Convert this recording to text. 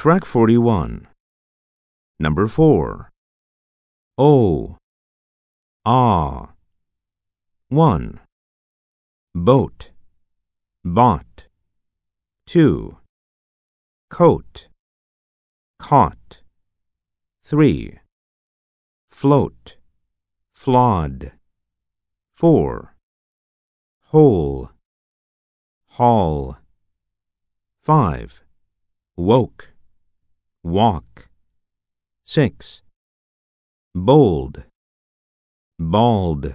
Track 41. Number 4. O. Ah. 1. Boat. Bought. 2. Coat. Caught. 3. Float. Flawed. 4. Hole. Hall. 5. Woke. Walk. 6. Bold. Bald.